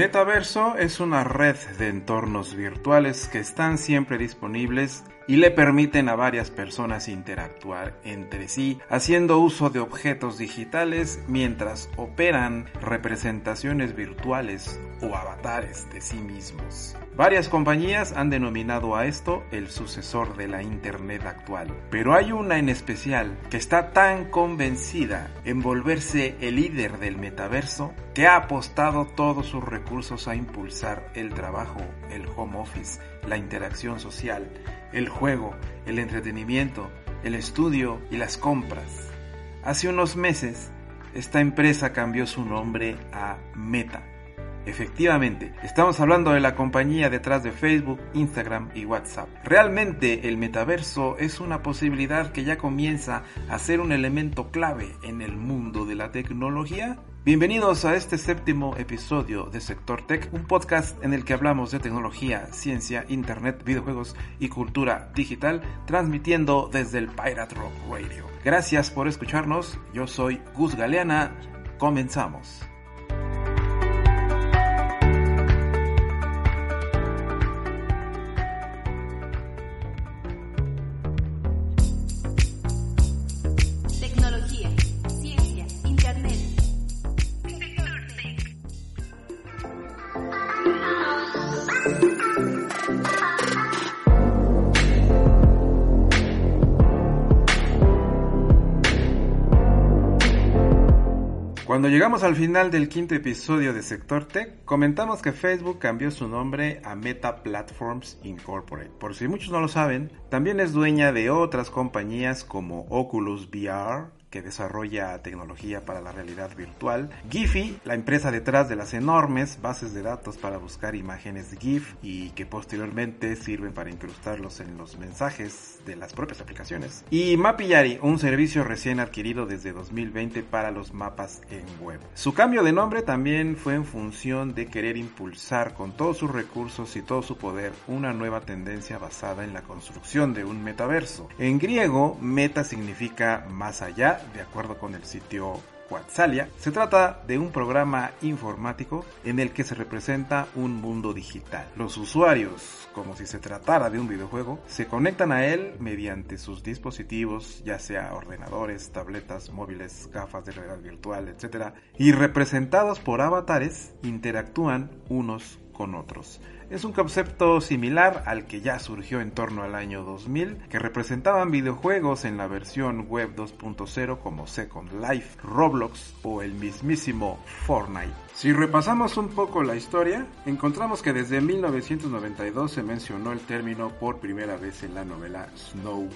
metaverso es una red de entornos virtuales que están siempre disponibles y le permiten a varias personas interactuar entre sí haciendo uso de objetos digitales mientras operan representaciones virtuales o avatares de sí mismos. Varias compañías han denominado a esto el sucesor de la Internet actual, pero hay una en especial que está tan convencida en volverse el líder del metaverso que ha apostado todos sus recursos a impulsar el trabajo, el home office, la interacción social, el juego, el entretenimiento, el estudio y las compras. Hace unos meses, esta empresa cambió su nombre a Meta. Efectivamente, estamos hablando de la compañía detrás de Facebook, Instagram y WhatsApp. Realmente el metaverso es una posibilidad que ya comienza a ser un elemento clave en el mundo de la tecnología Bienvenidos a este séptimo episodio de Sector Tech, un podcast en el que hablamos de tecnología, ciencia, internet, videojuegos y cultura digital, transmitiendo desde el Pirate Rock Radio. Gracias por escucharnos, yo soy Gus Galeana, comenzamos. Cuando llegamos al final del quinto episodio de Sector Tech, comentamos que Facebook cambió su nombre a Meta Platforms Incorporated. Por si muchos no lo saben, también es dueña de otras compañías como Oculus VR, que desarrolla tecnología para la realidad virtual. Giphy, la empresa detrás de las enormes bases de datos para buscar imágenes GIF y que posteriormente sirven para incrustarlos en los mensajes de las propias aplicaciones. Y Mapillary, un servicio recién adquirido desde 2020 para los mapas en web. Su cambio de nombre también fue en función de querer impulsar con todos sus recursos y todo su poder una nueva tendencia basada en la construcción de un metaverso. En griego, meta significa más allá de acuerdo con el sitio Quatsalia, se trata de un programa informático en el que se representa un mundo digital. Los usuarios, como si se tratara de un videojuego, se conectan a él mediante sus dispositivos, ya sea ordenadores, tabletas, móviles, gafas de realidad virtual, etc. Y representados por avatares, interactúan unos con otros. Es un concepto similar al que ya surgió en torno al año 2000, que representaban videojuegos en la versión web 2.0 como Second Life, Roblox o el mismísimo Fortnite. Si repasamos un poco la historia, encontramos que desde 1992 se mencionó el término por primera vez en la novela Snow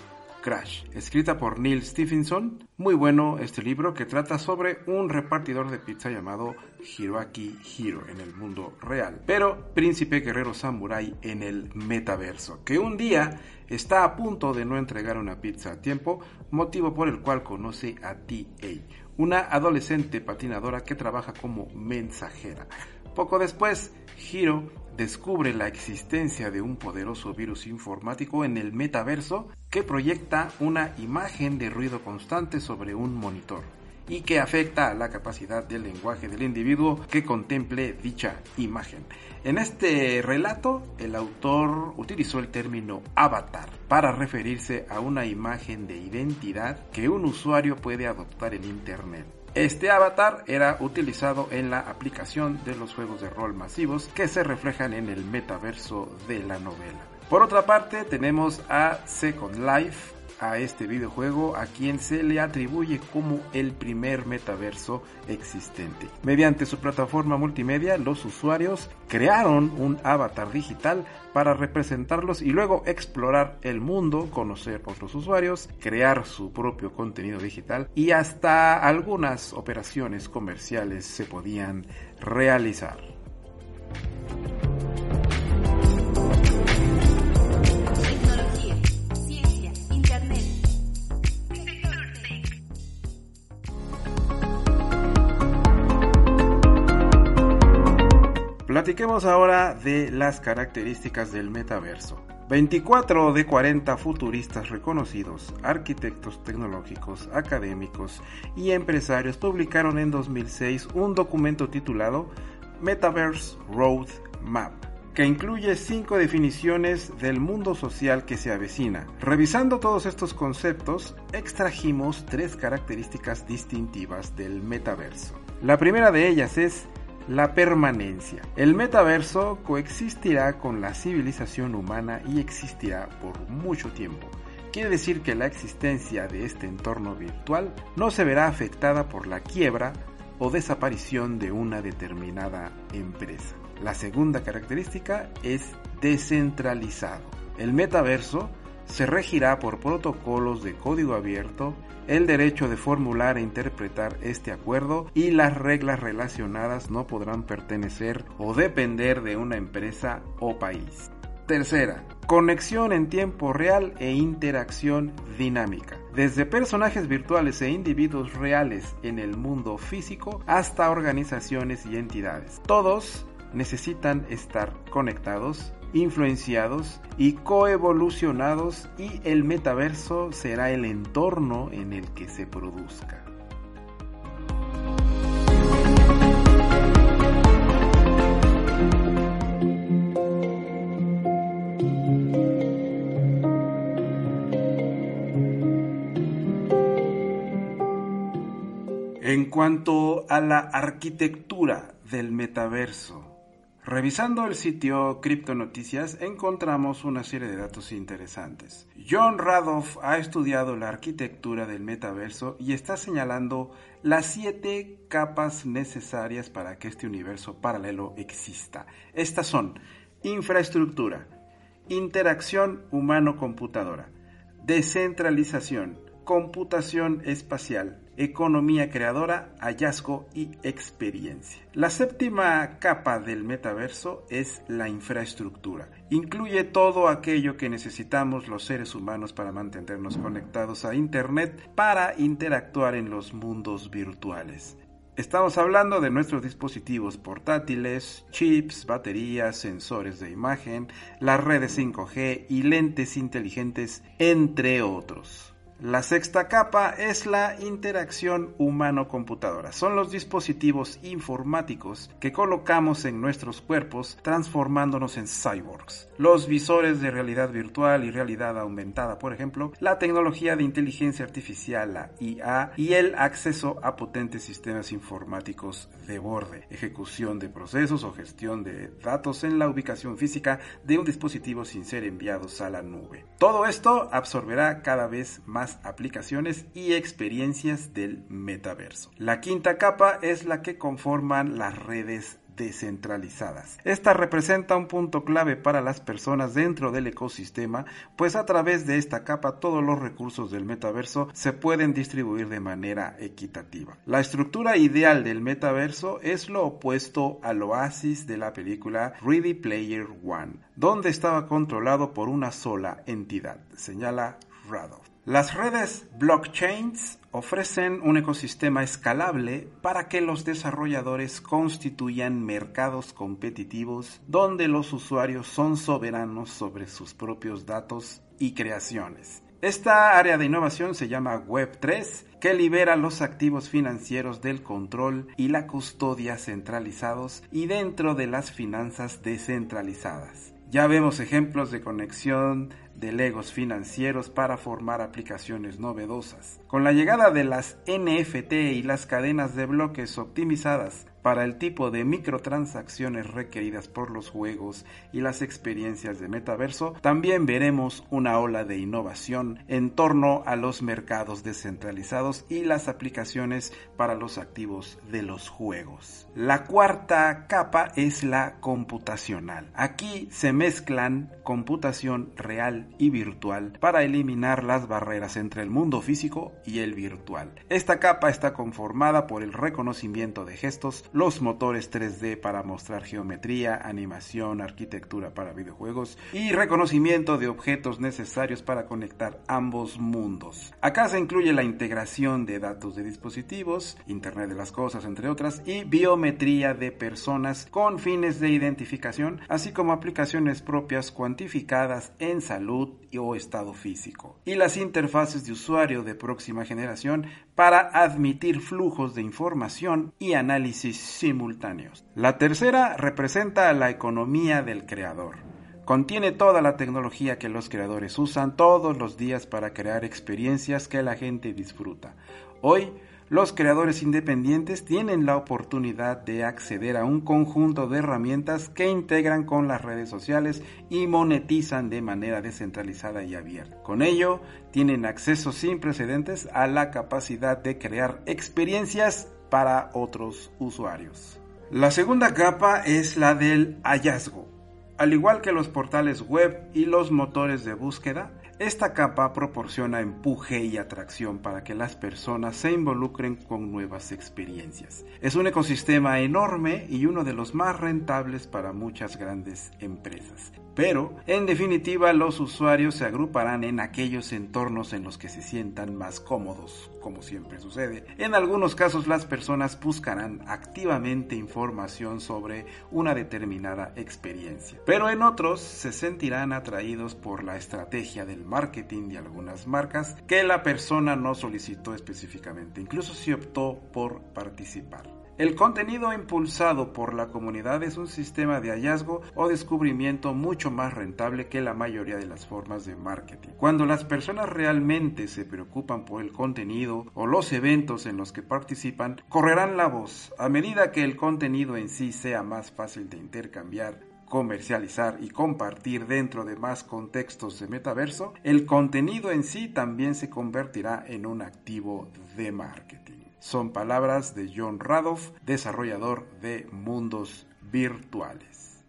Crash, escrita por Neil Stephenson. Muy bueno este libro que trata sobre un repartidor de pizza llamado Hiroaki Hiro en el mundo real, pero príncipe guerrero samurai en el metaverso, que un día está a punto de no entregar una pizza a tiempo, motivo por el cual conoce a TA, una adolescente patinadora que trabaja como mensajera. Poco después, Hiro descubre la existencia de un poderoso virus informático en el metaverso que proyecta una imagen de ruido constante sobre un monitor y que afecta a la capacidad del lenguaje del individuo que contemple dicha imagen. En este relato, el autor utilizó el término avatar para referirse a una imagen de identidad que un usuario puede adoptar en Internet. Este avatar era utilizado en la aplicación de los juegos de rol masivos que se reflejan en el metaverso de la novela. Por otra parte, tenemos a Second Life, a este videojuego a quien se le atribuye como el primer metaverso existente. Mediante su plataforma multimedia, los usuarios crearon un avatar digital para representarlos y luego explorar el mundo, conocer otros usuarios, crear su propio contenido digital y hasta algunas operaciones comerciales se podían realizar. Platiquemos ahora de las características del metaverso. 24 de 40 futuristas reconocidos, arquitectos tecnológicos, académicos y empresarios publicaron en 2006 un documento titulado Metaverse Road Map que incluye cinco definiciones del mundo social que se avecina. Revisando todos estos conceptos, extrajimos tres características distintivas del metaverso. La primera de ellas es la permanencia. El metaverso coexistirá con la civilización humana y existirá por mucho tiempo. Quiere decir que la existencia de este entorno virtual no se verá afectada por la quiebra o desaparición de una determinada empresa. La segunda característica es descentralizado. El metaverso se regirá por protocolos de código abierto, el derecho de formular e interpretar este acuerdo y las reglas relacionadas no podrán pertenecer o depender de una empresa o país. Tercera, conexión en tiempo real e interacción dinámica. Desde personajes virtuales e individuos reales en el mundo físico hasta organizaciones y entidades. Todos necesitan estar conectados, influenciados y coevolucionados y el metaverso será el entorno en el que se produzca. En cuanto a la arquitectura del metaverso, Revisando el sitio Cripto Noticias encontramos una serie de datos interesantes. John Radoff ha estudiado la arquitectura del metaverso y está señalando las siete capas necesarias para que este universo paralelo exista. Estas son infraestructura, interacción humano-computadora, descentralización, computación espacial, economía creadora, hallazgo y experiencia. La séptima capa del metaverso es la infraestructura. Incluye todo aquello que necesitamos los seres humanos para mantenernos conectados a Internet para interactuar en los mundos virtuales. Estamos hablando de nuestros dispositivos portátiles, chips, baterías, sensores de imagen, las redes 5G y lentes inteligentes, entre otros. La sexta capa es la interacción humano-computadora. Son los dispositivos informáticos que colocamos en nuestros cuerpos transformándonos en cyborgs. Los visores de realidad virtual y realidad aumentada, por ejemplo, la tecnología de inteligencia artificial, la IA, y el acceso a potentes sistemas informáticos de borde, ejecución de procesos o gestión de datos en la ubicación física de un dispositivo sin ser enviados a la nube. Todo esto absorberá cada vez más aplicaciones y experiencias del metaverso. La quinta capa es la que conforman las redes descentralizadas. Esta representa un punto clave para las personas dentro del ecosistema, pues a través de esta capa todos los recursos del metaverso se pueden distribuir de manera equitativa. La estructura ideal del metaverso es lo opuesto al oasis de la película Ready Player One, donde estaba controlado por una sola entidad, señala Radoff. Las redes blockchains ofrecen un ecosistema escalable para que los desarrolladores constituyan mercados competitivos donde los usuarios son soberanos sobre sus propios datos y creaciones. Esta área de innovación se llama Web3, que libera los activos financieros del control y la custodia centralizados y dentro de las finanzas descentralizadas. Ya vemos ejemplos de conexión de legos financieros para formar aplicaciones novedosas. Con la llegada de las NFT y las cadenas de bloques optimizadas para el tipo de microtransacciones requeridas por los juegos y las experiencias de metaverso, también veremos una ola de innovación en torno a los mercados descentralizados y las aplicaciones para los activos de los juegos. La cuarta capa es la computacional. Aquí se mezclan computación real y virtual para eliminar las barreras entre el mundo físico y el virtual. Esta capa está conformada por el reconocimiento de gestos, los motores 3D para mostrar geometría, animación, arquitectura para videojuegos y reconocimiento de objetos necesarios para conectar ambos mundos. Acá se incluye la integración de datos de dispositivos, Internet de las Cosas, entre otras, y biometría de personas con fines de identificación, así como aplicaciones propias cuantificadas en salud o estado físico. Y las interfaces de usuario de próxima generación para admitir flujos de información y análisis simultáneos. La tercera representa la economía del creador. Contiene toda la tecnología que los creadores usan todos los días para crear experiencias que la gente disfruta. Hoy, los creadores independientes tienen la oportunidad de acceder a un conjunto de herramientas que integran con las redes sociales y monetizan de manera descentralizada y abierta. Con ello, tienen acceso sin precedentes a la capacidad de crear experiencias para otros usuarios. La segunda capa es la del hallazgo. Al igual que los portales web y los motores de búsqueda, esta capa proporciona empuje y atracción para que las personas se involucren con nuevas experiencias. Es un ecosistema enorme y uno de los más rentables para muchas grandes empresas. Pero, en definitiva, los usuarios se agruparán en aquellos entornos en los que se sientan más cómodos, como siempre sucede. En algunos casos las personas buscarán activamente información sobre una determinada experiencia, pero en otros se sentirán atraídos por la estrategia del marketing de algunas marcas que la persona no solicitó específicamente, incluso si optó por participar. El contenido impulsado por la comunidad es un sistema de hallazgo o descubrimiento mucho más rentable que la mayoría de las formas de marketing. Cuando las personas realmente se preocupan por el contenido o los eventos en los que participan, correrán la voz. A medida que el contenido en sí sea más fácil de intercambiar, comercializar y compartir dentro de más contextos de metaverso, el contenido en sí también se convertirá en un activo de marketing. Son palabras de John Radoff, desarrollador de mundos virtuales.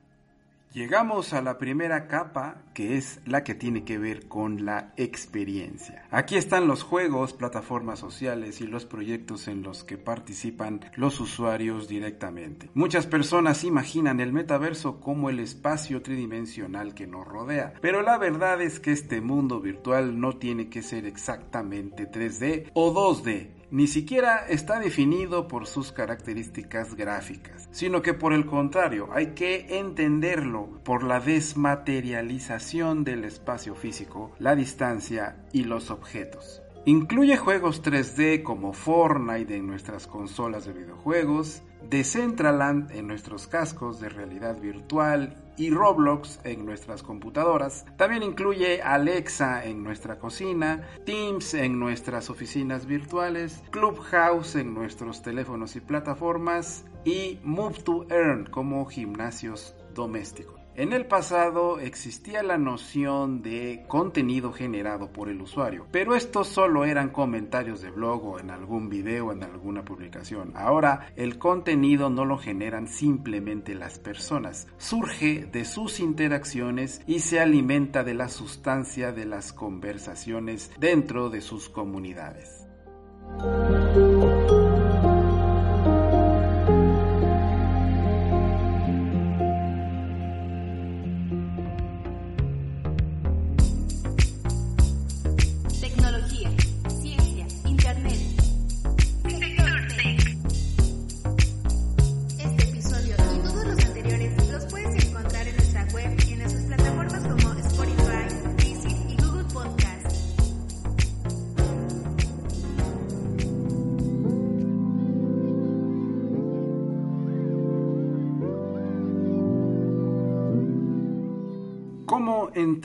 Llegamos a la primera capa que es la que tiene que ver con la experiencia. Aquí están los juegos, plataformas sociales y los proyectos en los que participan los usuarios directamente. Muchas personas imaginan el metaverso como el espacio tridimensional que nos rodea, pero la verdad es que este mundo virtual no tiene que ser exactamente 3D o 2D ni siquiera está definido por sus características gráficas, sino que por el contrario hay que entenderlo por la desmaterialización del espacio físico, la distancia y los objetos. Incluye juegos 3D como Fortnite en nuestras consolas de videojuegos, Decentraland en nuestros cascos de realidad virtual y Roblox en nuestras computadoras. También incluye Alexa en nuestra cocina, Teams en nuestras oficinas virtuales, Clubhouse en nuestros teléfonos y plataformas y Move to Earn como gimnasios domésticos. En el pasado existía la noción de contenido generado por el usuario, pero estos solo eran comentarios de blog o en algún video o en alguna publicación. Ahora el contenido no lo generan simplemente las personas, surge de sus interacciones y se alimenta de la sustancia de las conversaciones dentro de sus comunidades.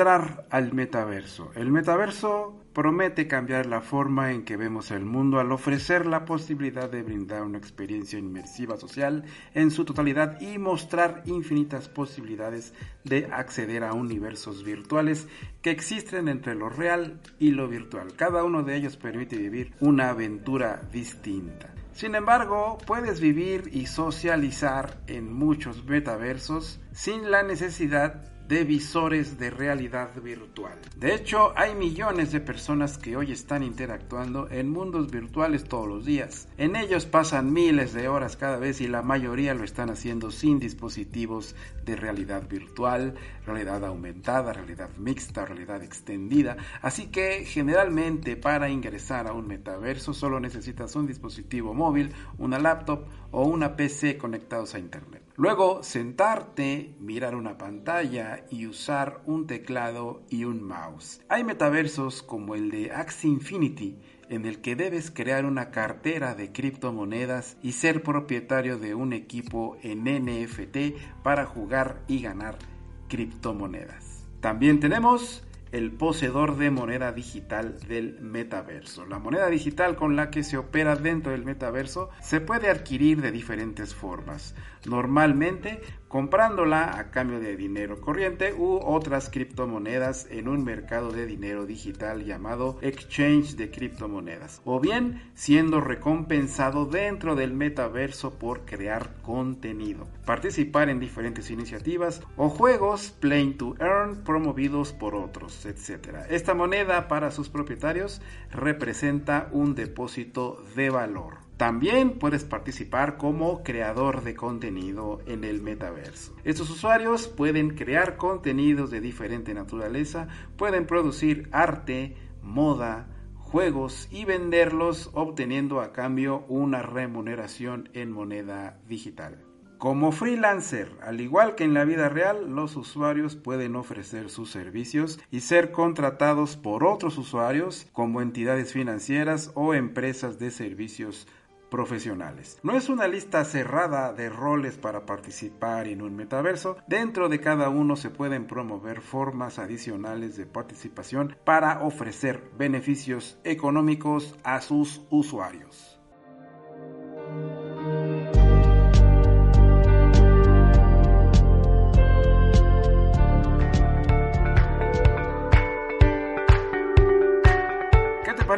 Entrar al metaverso. El metaverso promete cambiar la forma en que vemos el mundo al ofrecer la posibilidad de brindar una experiencia inmersiva social en su totalidad y mostrar infinitas posibilidades de acceder a universos virtuales que existen entre lo real y lo virtual. Cada uno de ellos permite vivir una aventura distinta. Sin embargo, puedes vivir y socializar en muchos metaversos sin la necesidad de visores de realidad virtual. De hecho, hay millones de personas que hoy están interactuando en mundos virtuales todos los días. En ellos pasan miles de horas cada vez y la mayoría lo están haciendo sin dispositivos de realidad virtual, realidad aumentada, realidad mixta, realidad extendida. Así que generalmente para ingresar a un metaverso solo necesitas un dispositivo móvil, una laptop o una PC conectados a Internet. Luego, sentarte, mirar una pantalla y usar un teclado y un mouse. Hay metaversos como el de Axie Infinity, en el que debes crear una cartera de criptomonedas y ser propietario de un equipo en NFT para jugar y ganar criptomonedas. También tenemos el poseedor de moneda digital del metaverso. La moneda digital con la que se opera dentro del metaverso se puede adquirir de diferentes formas. Normalmente comprándola a cambio de dinero corriente u otras criptomonedas en un mercado de dinero digital llamado exchange de criptomonedas, o bien siendo recompensado dentro del metaverso por crear contenido, participar en diferentes iniciativas o juegos play to earn promovidos por otros, etc. Esta moneda para sus propietarios representa un depósito de valor. También puedes participar como creador de contenido en el metaverso. Estos usuarios pueden crear contenidos de diferente naturaleza, pueden producir arte, moda, juegos y venderlos obteniendo a cambio una remuneración en moneda digital. Como freelancer, al igual que en la vida real, los usuarios pueden ofrecer sus servicios y ser contratados por otros usuarios como entidades financieras o empresas de servicios profesionales. No es una lista cerrada de roles para participar en un metaverso. Dentro de cada uno se pueden promover formas adicionales de participación para ofrecer beneficios económicos a sus usuarios.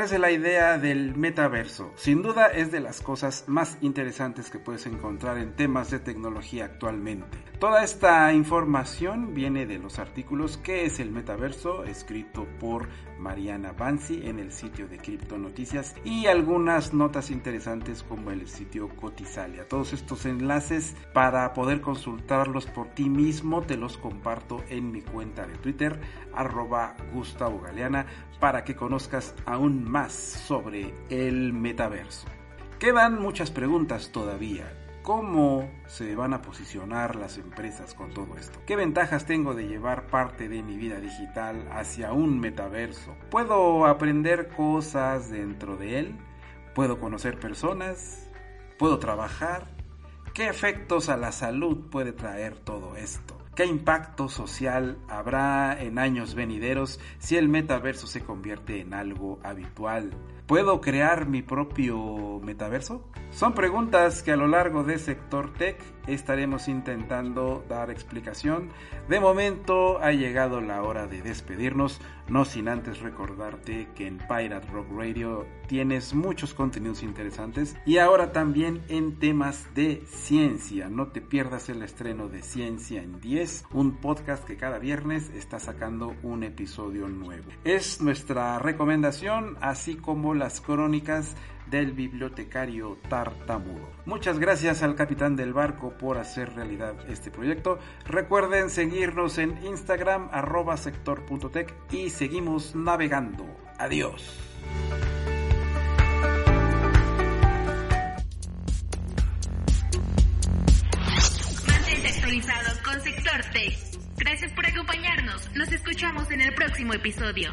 Parece la idea del metaverso? Sin duda es de las cosas más interesantes que puedes encontrar en temas de tecnología actualmente. Toda esta información viene de los artículos ¿Qué es el metaverso? escrito por Mariana Bansi en el sitio de Cripto Noticias y algunas notas interesantes como el sitio Cotizalia. Todos estos enlaces para poder consultarlos por ti mismo te los comparto en mi cuenta de Twitter arroba Gustavo Galeana para que conozcas aún más sobre el metaverso. Quedan muchas preguntas todavía. ¿Cómo se van a posicionar las empresas con todo esto? ¿Qué ventajas tengo de llevar parte de mi vida digital hacia un metaverso? ¿Puedo aprender cosas dentro de él? ¿Puedo conocer personas? ¿Puedo trabajar? ¿Qué efectos a la salud puede traer todo esto? ¿Qué impacto social habrá en años venideros si el metaverso se convierte en algo habitual? ¿Puedo crear mi propio metaverso? Son preguntas que a lo largo de Sector Tech estaremos intentando dar explicación. De momento ha llegado la hora de despedirnos, no sin antes recordarte que en Pirate Rock Radio tienes muchos contenidos interesantes y ahora también en temas de ciencia. No te pierdas el estreno de Ciencia en 10, un podcast que cada viernes está sacando un episodio nuevo. Es nuestra recomendación, así como las crónicas del bibliotecario tartamudo. Muchas gracias al capitán del barco por hacer realidad este proyecto. Recuerden seguirnos en Instagram arroba sector.tech y seguimos navegando. Adiós. con Sector T. Gracias por acompañarnos. Nos escuchamos en el próximo episodio.